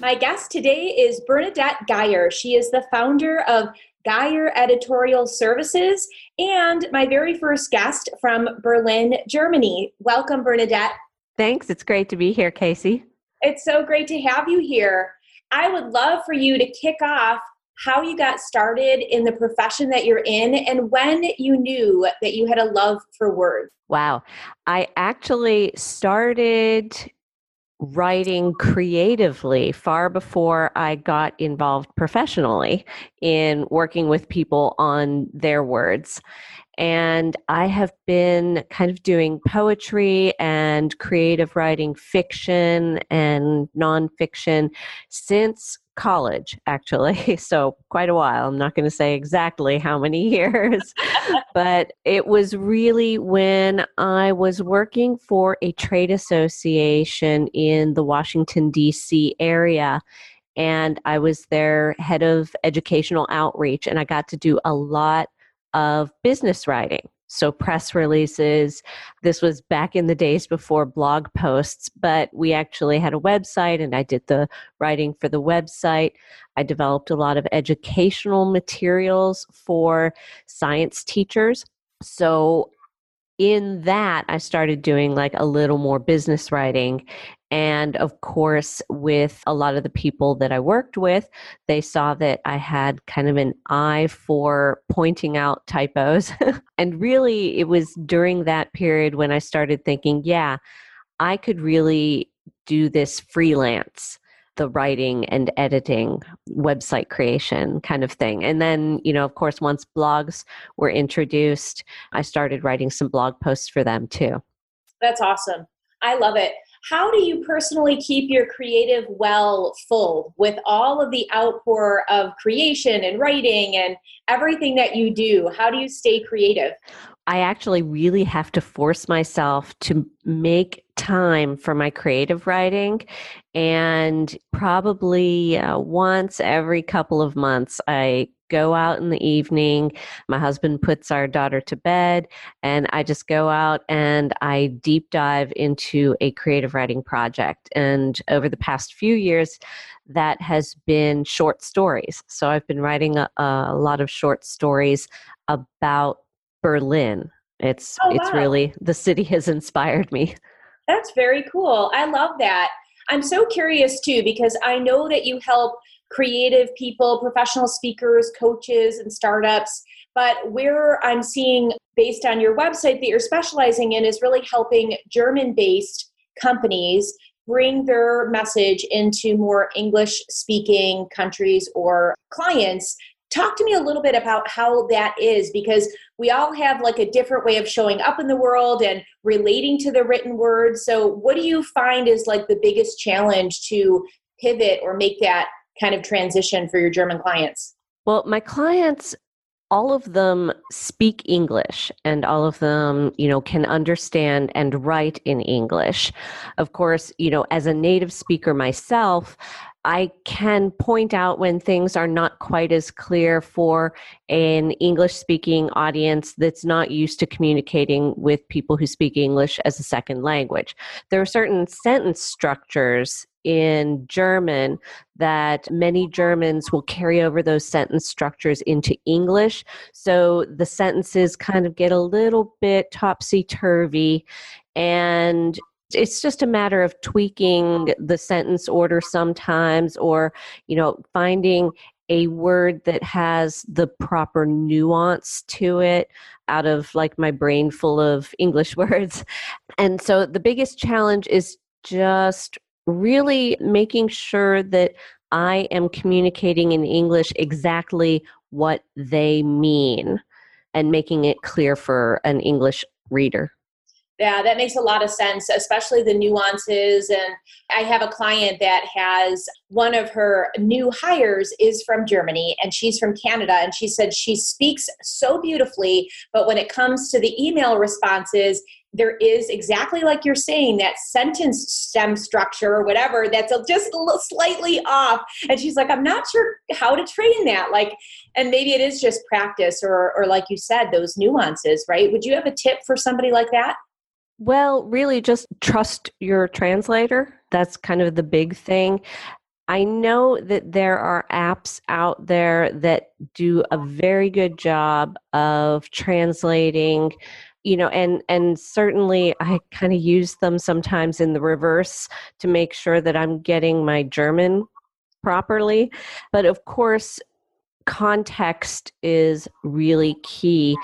My guest today is Bernadette Geyer. She is the founder of Geyer Editorial Services and my very first guest from Berlin, Germany. Welcome, Bernadette. Thanks. It's great to be here, Casey. It's so great to have you here. I would love for you to kick off how you got started in the profession that you're in and when you knew that you had a love for words. Wow. I actually started writing creatively far before I got involved professionally in working with people on their words. And I have been kind of doing poetry and creative writing fiction and nonfiction since college, actually. So, quite a while. I'm not going to say exactly how many years, but it was really when I was working for a trade association in the Washington, D.C. area. And I was their head of educational outreach, and I got to do a lot of business writing. So, press releases. This was back in the days before blog posts, but we actually had a website and I did the writing for the website. I developed a lot of educational materials for science teachers. So, in that, I started doing like a little more business writing. And of course, with a lot of the people that I worked with, they saw that I had kind of an eye for pointing out typos. and really, it was during that period when I started thinking, yeah, I could really do this freelance the writing and editing, website creation kind of thing. And then, you know, of course, once blogs were introduced, I started writing some blog posts for them too. That's awesome. I love it. How do you personally keep your creative well full with all of the outpour of creation and writing and everything that you do? How do you stay creative? I actually really have to force myself to make time for my creative writing. And probably uh, once every couple of months, I go out in the evening. My husband puts our daughter to bed, and I just go out and I deep dive into a creative writing project. And over the past few years, that has been short stories. So I've been writing a, a lot of short stories about Berlin. It's oh, wow. it's really the city has inspired me. That's very cool. I love that. I'm so curious too because I know that you help creative people, professional speakers, coaches, and startups. But where I'm seeing based on your website that you're specializing in is really helping German based companies bring their message into more English speaking countries or clients talk to me a little bit about how that is because we all have like a different way of showing up in the world and relating to the written word so what do you find is like the biggest challenge to pivot or make that kind of transition for your german clients well my clients all of them speak english and all of them you know can understand and write in english of course you know as a native speaker myself I can point out when things are not quite as clear for an English speaking audience that's not used to communicating with people who speak English as a second language. There are certain sentence structures in German that many Germans will carry over those sentence structures into English. So the sentences kind of get a little bit topsy turvy. And it's just a matter of tweaking the sentence order sometimes or you know finding a word that has the proper nuance to it out of like my brain full of english words and so the biggest challenge is just really making sure that i am communicating in english exactly what they mean and making it clear for an english reader Yeah, that makes a lot of sense, especially the nuances. And I have a client that has one of her new hires is from Germany and she's from Canada. And she said she speaks so beautifully, but when it comes to the email responses, there is exactly like you're saying that sentence stem structure or whatever that's just slightly off. And she's like i'm not sure how to train that. Like and maybe it is just practice or or like you said those nuances right? Would you have a tip for somebody like that? Well really just trust your translator. That's kind of the big thing. I know that there are apps out there that do a very good job of translating you know and and certainly i kind of use them sometimes in the reverse to make sure that i'm getting my german properly but of course context is really key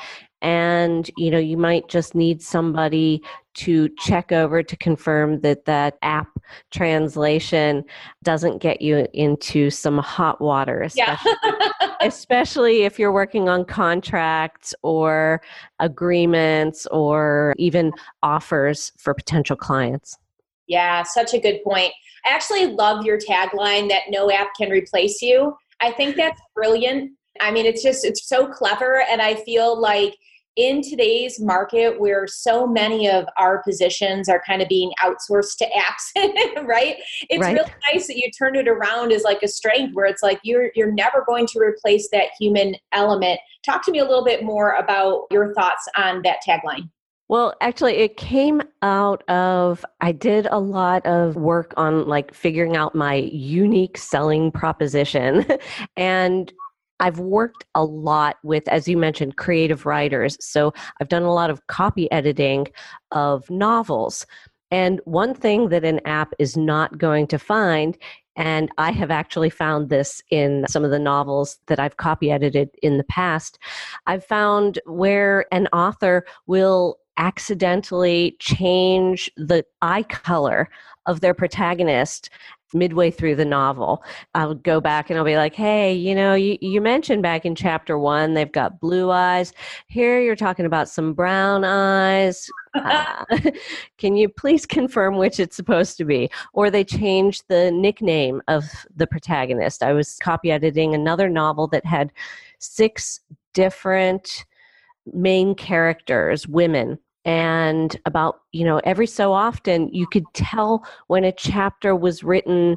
and you know you might just need somebody to check over to confirm that that app translation doesn't get you into some hot water especially, yeah. Especially if you're working on contracts or agreements or even offers for potential clients. Yeah such a good point. I actually love your tagline that no app can replace you. I think that's brilliant. I mean it's just it's so clever and i feel like in today's market where so many of our positions are kind of being outsourced to apps right it's right. really nice that you turn it around as like a strength where it's like you're you're never going to replace that human element talk to me a little bit more about your thoughts on that tagline well, actually, it came out of I did a lot of work on like figuring out my unique selling proposition. and I've worked a lot with, as you mentioned, creative writers. So I've done a lot of copy editing of novels. And one thing that an app is not going to find, and I have actually found this in some of the novels that I've copy edited in the past, I've found where an author will accidentally change the eye color of their protagonist midway through the novel. I'll go back and i'll be like hey you know you, you mentioned back in chapter one they've got blue eyes. Here you're talking about some brown eyes. Uh, can you please confirm which it's supposed to be? Or they changed the nickname of the protagonist. I was copy editing another novel that had six different main characters women and about you know every so often you could tell when a chapter was written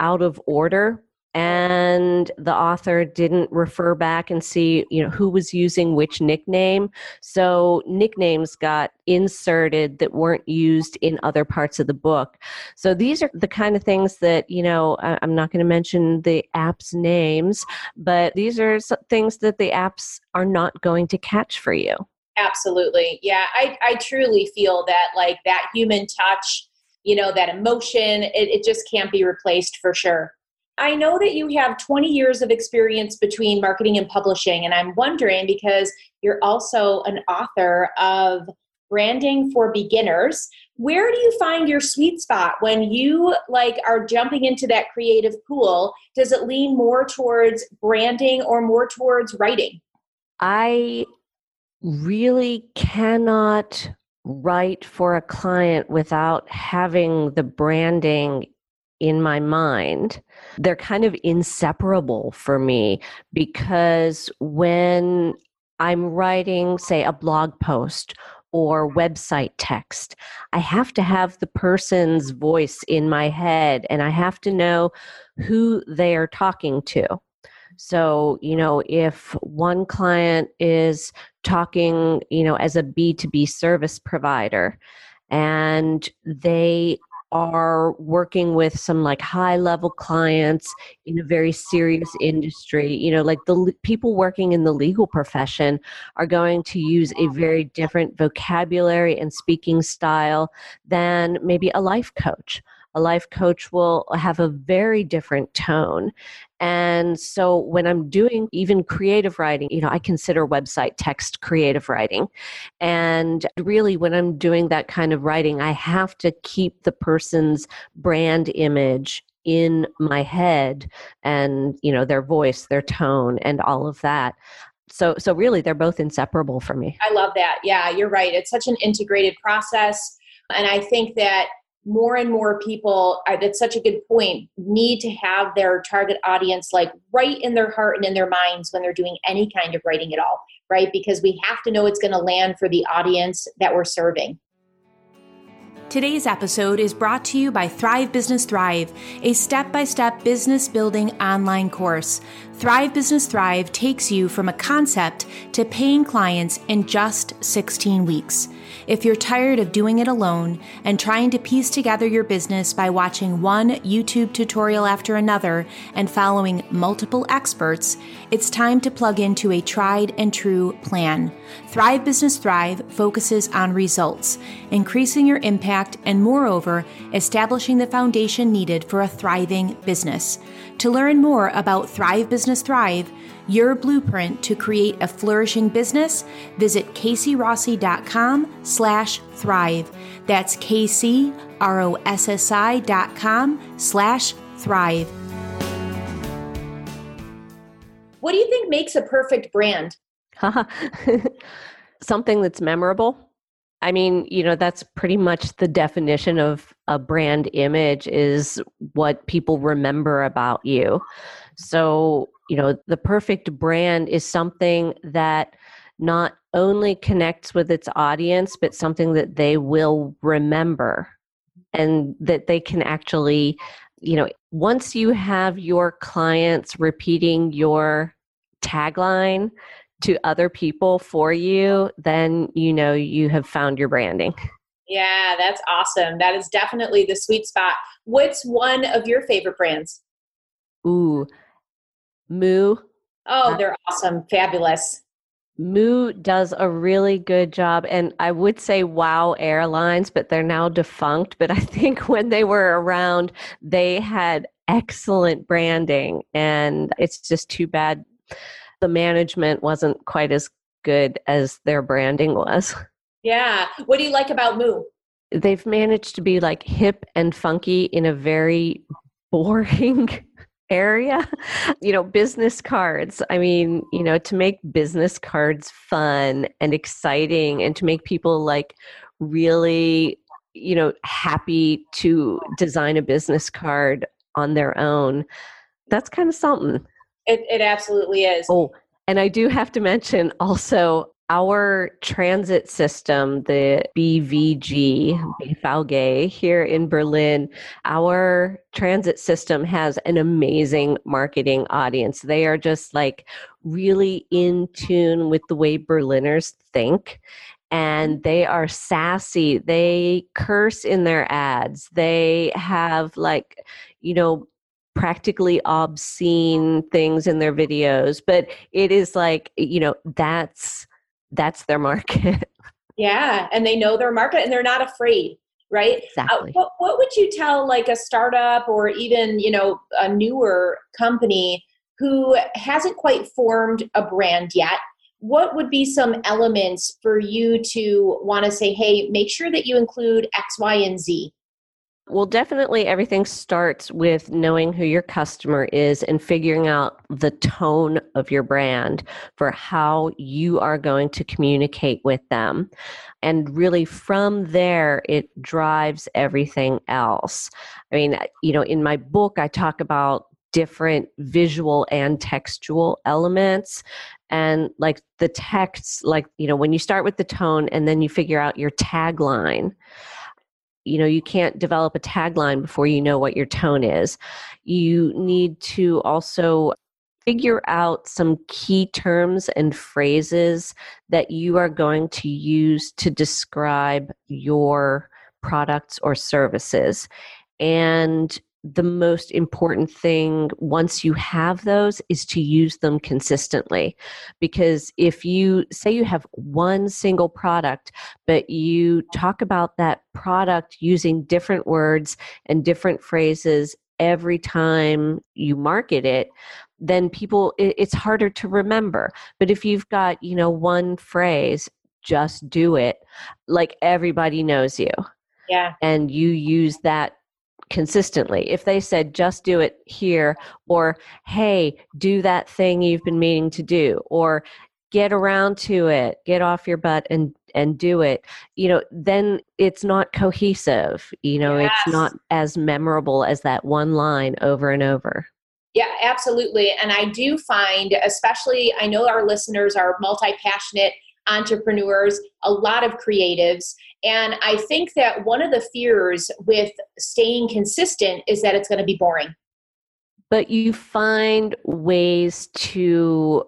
out of order and the author didn't refer back and see you know who was using which nickname. So nicknames got inserted that weren't used in other parts of the book. So these are the kind of things that you know i'm not going to mention the apps names but these are things that the apps are not going to catch for you Absolutely. Yeah, I, I truly feel that like that human touch, you know, that emotion, it, it just can't be replaced for sure. I know that you have 20 years of experience between marketing and publishing, and I'm wondering because you're also an author of Branding for Beginners. Where do you find your sweet spot when you like are jumping into that creative pool? Does it lean more towards branding or more towards writing? I really cannot write for a client without having the branding in my mind. They're kind of inseparable for me because when I'm writing, say, a blog post or website text, I have to have the person's voice in my head and I have to know who they are talking to. So, you know, if one client is talking, you know, as a B2B service provider and they are working with some like high level clients in a very serious industry you know like the people working in the legal profession are going to use a very different vocabulary and speaking style than maybe a life coach a life coach will have a very different tone. And so when I'm doing even creative writing, you know, I consider website text creative writing. And really, when I'm doing that kind of writing, I have to keep the person's brand image in my head and you know their voice their tone and all of that. So so really they're both inseparable for me. I love that. Yeah you're right. It's such an integrated process. And i think that more and more people uh, that's such a good point need to have their target audience like right in their heart and in their minds when they're doing any kind of writing at all right because we have to know it's going to land for the audience that we're serving Today's episode is brought to you by Thrive Business Thrive, a step by step business building online course. Thrive Business Thrive takes you from a concept to paying clients in just 16 weeks. If you're tired of doing it alone and trying to piece together your business by watching one YouTube tutorial after another and following multiple experts, it's time to plug into a tried and true plan. Thrive Business Thrive focuses on results, increasing your impact, and moreover, establishing the foundation needed for a thriving business. To learn more about Thrive Business Thrive, your blueprint to create a flourishing business, visit kcrossi.com slash thrive. That's K-C-R-O-S-S-I dot com slash thrive. What do you think makes a perfect brand? Something that's memorable. I mean, you know, that's pretty much the definition of a brand image is what people remember about you. So, you know, the perfect brand is something that not only connects with its audience, but something that they will remember and that they can actually, you know, once you have your clients repeating your tagline to other people for you, then you know you have found your branding. Yeah, that's awesome. That is definitely the sweet spot. What's one of your favorite brands? Ooh, Moo. Oh, they're awesome. Fabulous. Moo does a really good job. And I would say Wow Airlines, but they're now defunct. But I think when they were around, they had excellent branding. And it's just too bad the management wasn't quite as good as their branding was. Yeah. What do you like about Moo? They've managed to be like hip and funky in a very boring area. You know, business cards. I mean, you know, to make business cards fun and exciting and to make people like really, you know, happy to design a business card on their own. That's kind of something. It, it absolutely is. Oh, and I do have to mention also our transit system, the BVG, BVG here in Berlin, our transit system has an amazing marketing audience. They are just like really in tune with the way Berliners think and mm-hmm. they are sassy. They curse in their ads. They have like, you know, practically obscene things in their videos, but it is like, you know, that's that's their market. yeah, and they know their market and they're not afraid, right? Uh, exactly. Uh, what, what would you tell like a startup or even, you know, a newer company who hasn't quite formed a brand yet? What would be some elements for you to want to say, hey, make sure that you include X, Y, and Z? Well, definitely everything starts with knowing who your customer is and figuring out the tone of your brand for how you are going to communicate with them. And really, from there, it drives everything else. I mean, uh, you know, in my book, I talk about different visual and textual elements and like the text like you know when you start with the tone and then you figure out your tagline you know you can't develop a tagline before you know what your tone is. You need to also figure out some key terms and phrases that you are going to use to describe your products or services. And the most important thing once you have those is to use them consistently. Because if you say you have one single product, but you talk about that product using different words and different phrases every time you market it, then people, it's harder to remember. But if you've got, you know, one phrase, just do it, like everybody knows you. Yeah. And you use that consistently. If they said, just do it here, or hey, do that thing you've been meaning to do, or get around to it get off your butt and and do it you know then it's not cohesive you know yes. it's not as memorable as that one line over and over yeah absolutely and i do find especially i know our listeners are multi-passionate entrepreneurs a lot of creatives and i think that one of the fears with staying consistent is that it's going to be boring but you find ways to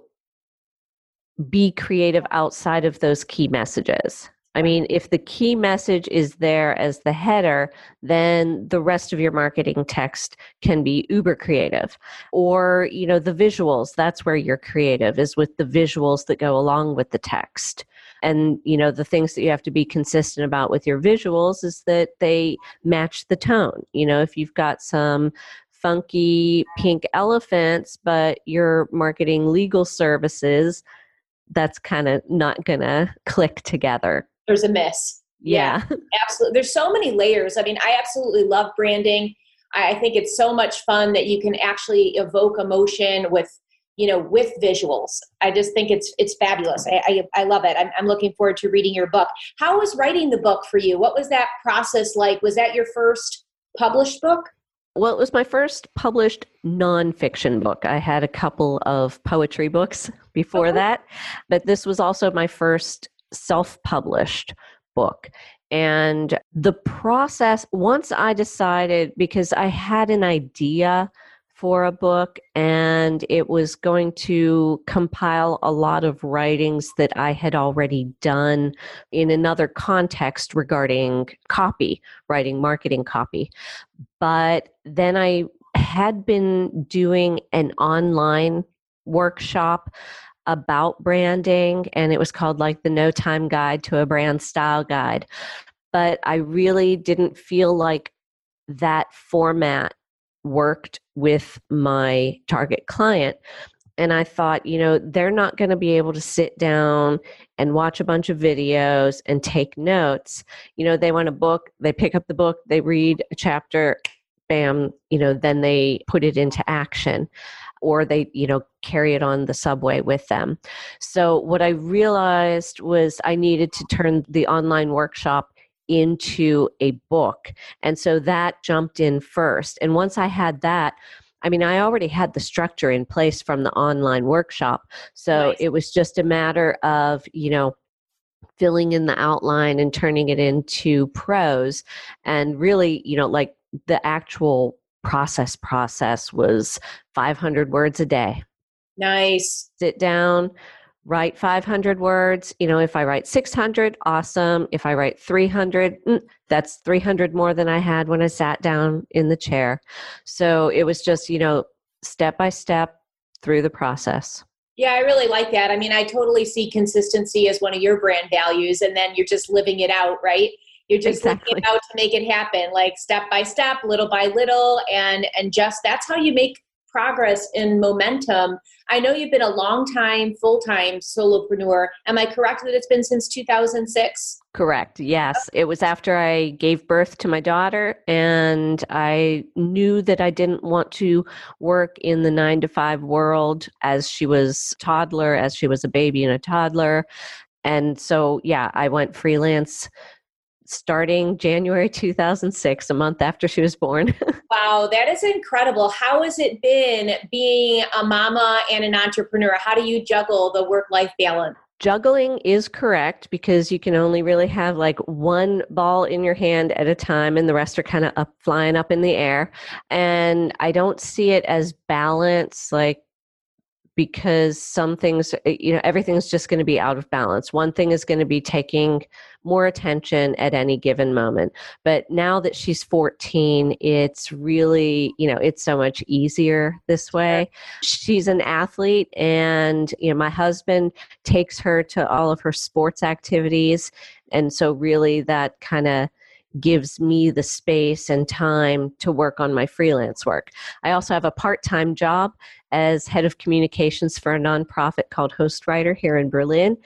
be creative outside of those key messages. I mean, if the key message is there as the header, then the rest of your marketing text can be uber creative. Or, you know, the visuals, that's where you're creative, is with the visuals that go along with the text. And, you know, the things that you have to be consistent about with your visuals is that they match the tone. You know, if you've got some funky pink elephants, but you're marketing legal services, that's kind of not gonna click together. There's a miss. Yeah. yeah. absolutely. There's so many layers. I mean, I absolutely love branding. I think it's so much fun that you can actually evoke emotion with you know with visuals. I just think it's it's fabulous. I i, I love it. I'm, I'm looking forward to reading your book. How was writing the book for you? What was that process like? Was that your first published book? Well, it was my first published nonfiction book. I had a couple of poetry books before okay. that, but this was also my first self published book. And the process, once I decided, because I had an idea for a book and it was going to compile a lot of writings that I had already done in another context regarding copy, writing marketing copy. But then I had been doing an online workshop about branding and it was called like the no time guide to a brand style guide but i really didn't feel like that format worked with my target client. And I thought, you know, they're not going to be able to sit down and watch a bunch of videos and take notes. You know, they want a book, they pick up the book, they read a chapter, bam, you know, then they put it into action or they, you know, carry it on the subway with them. So what I realized was I needed to turn the online workshop into a book. And so that jumped in first. And once I had that, I mean, I already had the structure in place from the online workshop. So nice. it was just a matter of, you know, filling in the outline and turning it into prose. And really, you know, like the actual process process was 500 words a day. Nice. Sit down, write 500 words. You know, if I write 600, awesome. If I write 300, mm, that's 300 more than I had when I sat down in the chair. So it was just, you know, step by step through the process. Yeah, I really like that. I mean, I totally see consistency as one of your brand values, and then you're just living it out, right? You're just exactly. living it out to make it happen, like step by step, little by little, and and just that's how you make progress and momentum. I know you've been a long time, full time solopreneur. Am I correct that it's been since 2006? Correct. Yes. It was after I gave birth to my daughter, and I knew that I didn't want to work in the nine to five world as she was toddler, as she was a baby and a toddler. And so, yeah, I went freelance starting January 2006, a month after she was born. wow, that is incredible. How has it been being a mama and an entrepreneur? How do you juggle the work life balance? Juggling is correct because you can only really have like one ball in your hand at a time and the rest are kind of up flying up in the air. And I don't see it as balance like because some things eh, you know everything's just going to be out of balance. One thing is going to be taking more attention at any given moment. But now that she's 14 it's really you know it's so much easier this way. She's an athlete and you know my husband takes her to all of her sports activities. And so really that kind of gives me the space and time to work on my freelance work. I also have a part time job as head of communications for a nonprofit called Hostwriter here in Berlin.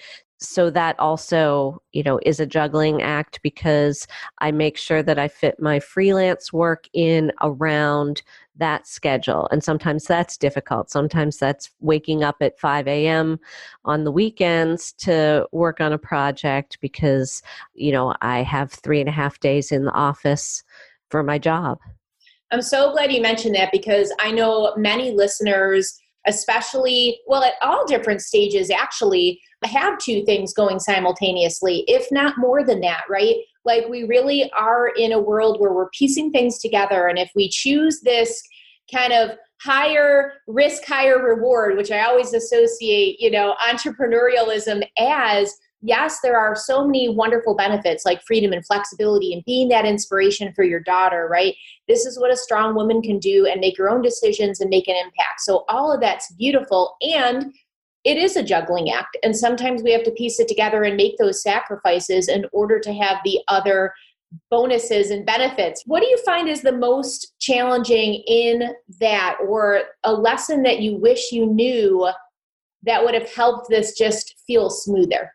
So that also you know is a juggling act because i make sure that i fit my freelance work in around that schedule and sometimes that's difficult. Sometimes that's waking up at 5 a.m on the weekends to work on a project because you know i have three and a half days in the office for my job. I'm so glad you mentioned that because i know many listeners especially well at all different stages actually have two things going simultaneously, if not more than that, right? Like we really are in a world where we're piecing things together. And if we choose this kind of higher risk, higher reward, which I always associate, you know, entrepreneurialism as yes, there are so many wonderful benefits like freedom and flexibility and being that inspiration for your daughter, right? This is what a strong woman can do and make your own decisions and make an impact. So, all of that's beautiful. And it is a juggling act and sometimes we have to piece it together and make those sacrifices in order to have the other bonuses and benefits what do you find is the most challenging in that or a lesson that you wish you knew that would have helped this just feel smoother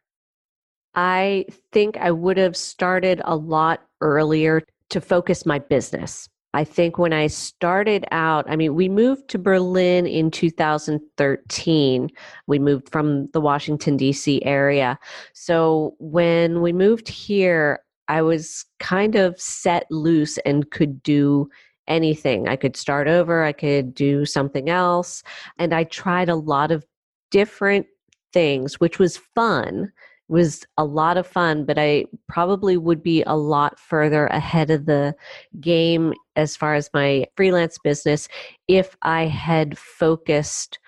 i think i would have started a lot earlier to focus my business I think when I started out, I mean, we moved to Berlin in 2013. We moved from the Washington, D.C. area. So when we moved here, I was kind of set loose and could do anything. I could start over, I could do something else. And I tried a lot of different things, which was fun was a lot of fun, but I probably would be a lot further ahead of the game as far as my freelance business if I had focused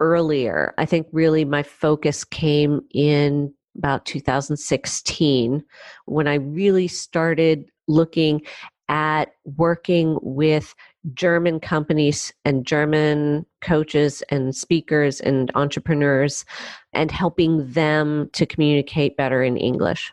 earlier. I think really my focus came in about 2016 when I really started looking at working with German companies and German coaches and speakers and entrepreneurs and helping them to communicate better in English.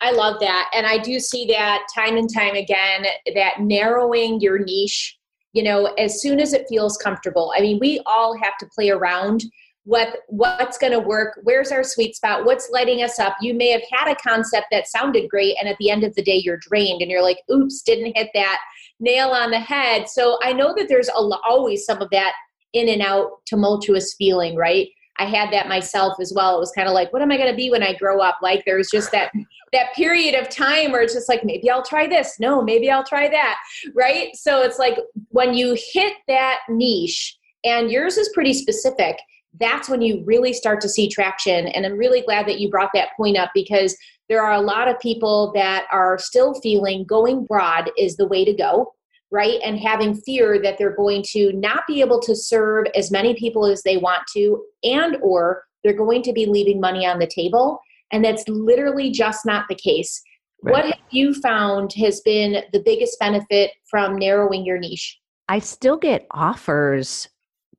I love that. And I do see that time and time again that narrowing your niche, you know, as soon as it feels comfortable. I mean, we all have to play around what what's going to work where's our sweet spot what's lighting us up you may have had a concept that sounded great and at the end of the day you're drained and you're like oops didn't hit that nail on the head. So i know that there's a, always some of that in and out tumultuous feeling right? I had that myself as well. It was kind of like what am i going to be when i grow up? Like there's just that that period of time where it's just like maybe i'll try this. No maybe i'll try that right? So it's like when you hit that niche and yours is pretty specific that's when you really start to see traction. And I'm really glad that you brought that point up because there are a lot of people that are still feeling going broad is the way to go right and having fear that they're going to not be able to serve as many people as they want to and or they're going to be leaving money on the table and that's literally just not the case right. what have you found has been the biggest benefit from narrowing your niche i still get offers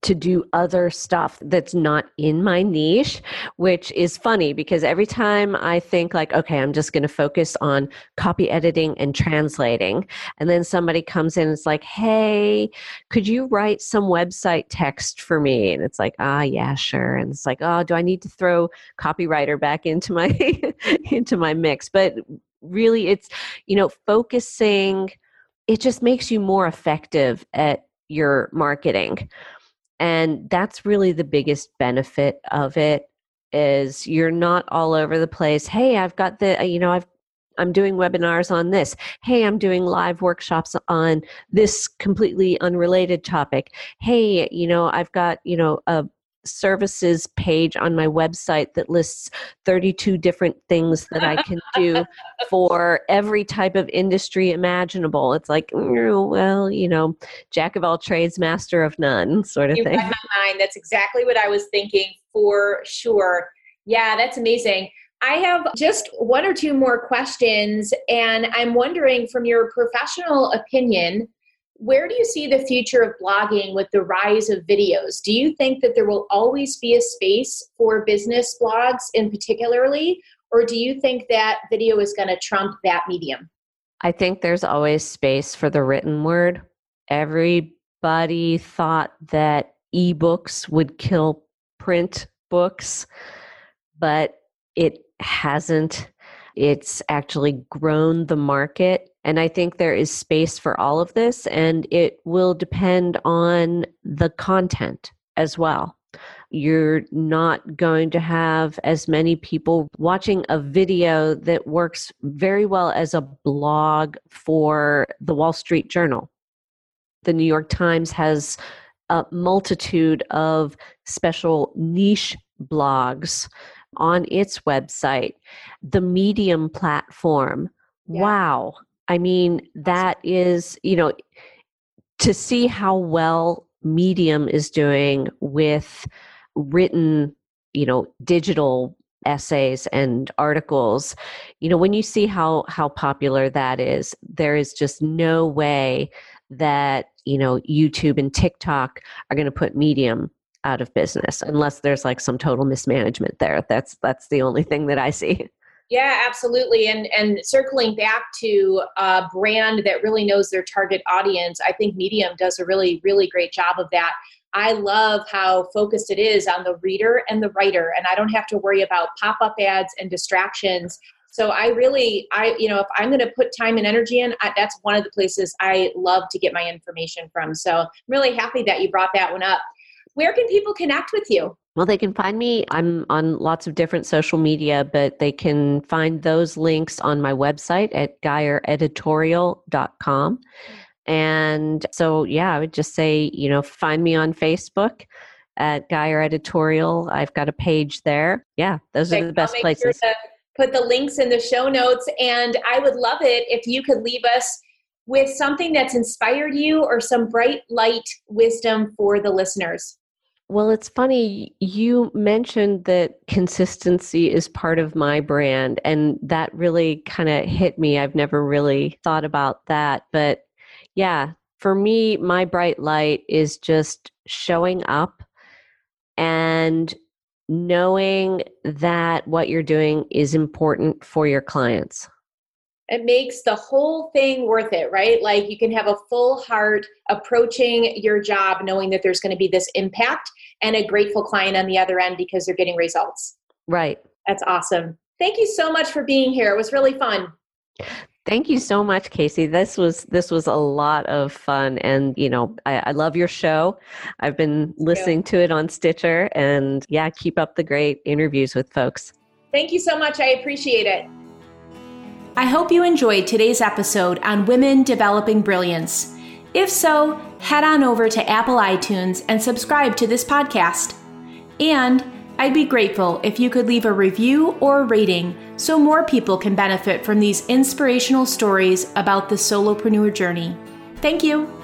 to do other stuff that's not in my niche, which is funny because every time I think, like, okay, I'm just going to focus on copy editing and translating, and then somebody comes in and it's like, hey, could you write some website text for me? And it's like, ah, yeah, sure. And it's like, oh, do I need to throw copywriter back into my into my mix? But really, it's you know, focusing. It just makes you more effective at your marketing and that's really the biggest benefit of it is you're not all over the place hey i've got the uh, you know i've i'm doing webinars on this. Hey i'm doing live workshops on this completely unrelated topic. Hey you know i've got you know a services page on my website that lists 32 different things that I can do for every type of industry imaginable. It's like, mm, well, you know, jack of all trades, master of none, sort of you thing. my mind. That's exactly what I was thinking for sure. Yeah, that's amazing. I have just one or two more questions, and I'm wondering from your professional opinion where do you see the future of blogging with the rise of videos? Do you think that there will always be a space for business blogs in particularly, or do you think that video is going to trump that medium? I think there's always space for the written word. Everybody thought that ebooks would kill print books, but it hasn't. It's actually grown the market. And I think there is space for all of this, and it will depend on the content as well. You're not going to have as many people watching a video that works very well as a blog for the Wall Street Journal. The New York Times has a multitude of special niche blogs on its website. The Medium platform. Yeah. Wow. I mean, that is, you know, to see how well Medium is doing with written, you know, digital essays and articles you know when you see how how popular that is there is just no way that you know youtube and tiktok are going to put medium out of business unless there's like some total mismanagement there. That's that's the only thing that i see yeah, absolutely. And and circling back to a brand that really knows their target audience, I think Medium does a really really great job of that. I love how focused it is on the reader and the writer, and I don't have to worry about pop up ads and distractions. So I really, I you know, if I'm going to put time and energy in, I, that's one of the places I love to get my information from. So I'm really happy that you brought that one up. Where can people connect with you? Well, they can find me. I'm on lots of different social media, but they can find those links on my website at GeyerEditorial.com. And so, yeah, I would just say, you know, find me on Facebook at Geyer Editorial. I've got a page there. Yeah, those okay, are the best places. Sure put the links in the show notes. And I would love it if you could leave us with something that's inspired you or some bright light wisdom for the listeners. Well, it's funny. You mentioned that consistency is part of my brand, and that really kind of hit me. I've never really thought about that. But yeah, for me, my bright light is just showing up and knowing that what you're doing is important for your clients it makes the whole thing worth it, right? Like you can have a full heart approaching your job knowing that there's going to be this impact and a grateful client on the other end because they're getting results. Right. That's awesome. Thank you so much for being here. It was really fun. Thank you so much, Casey. This was this was a lot of fun, and you know I, I love your show. I've been listening to it on Stitcher, and yeah, keep up the great interviews with folks. Thank you so much. I appreciate it. I hope you enjoyed today's episode on women developing brilliance. If so, head on over to Apple iTunes and subscribe to this podcast. And I'd be grateful if you could leave a review or rating so more people can benefit from these inspirational stories about the solopreneur journey. Thank you.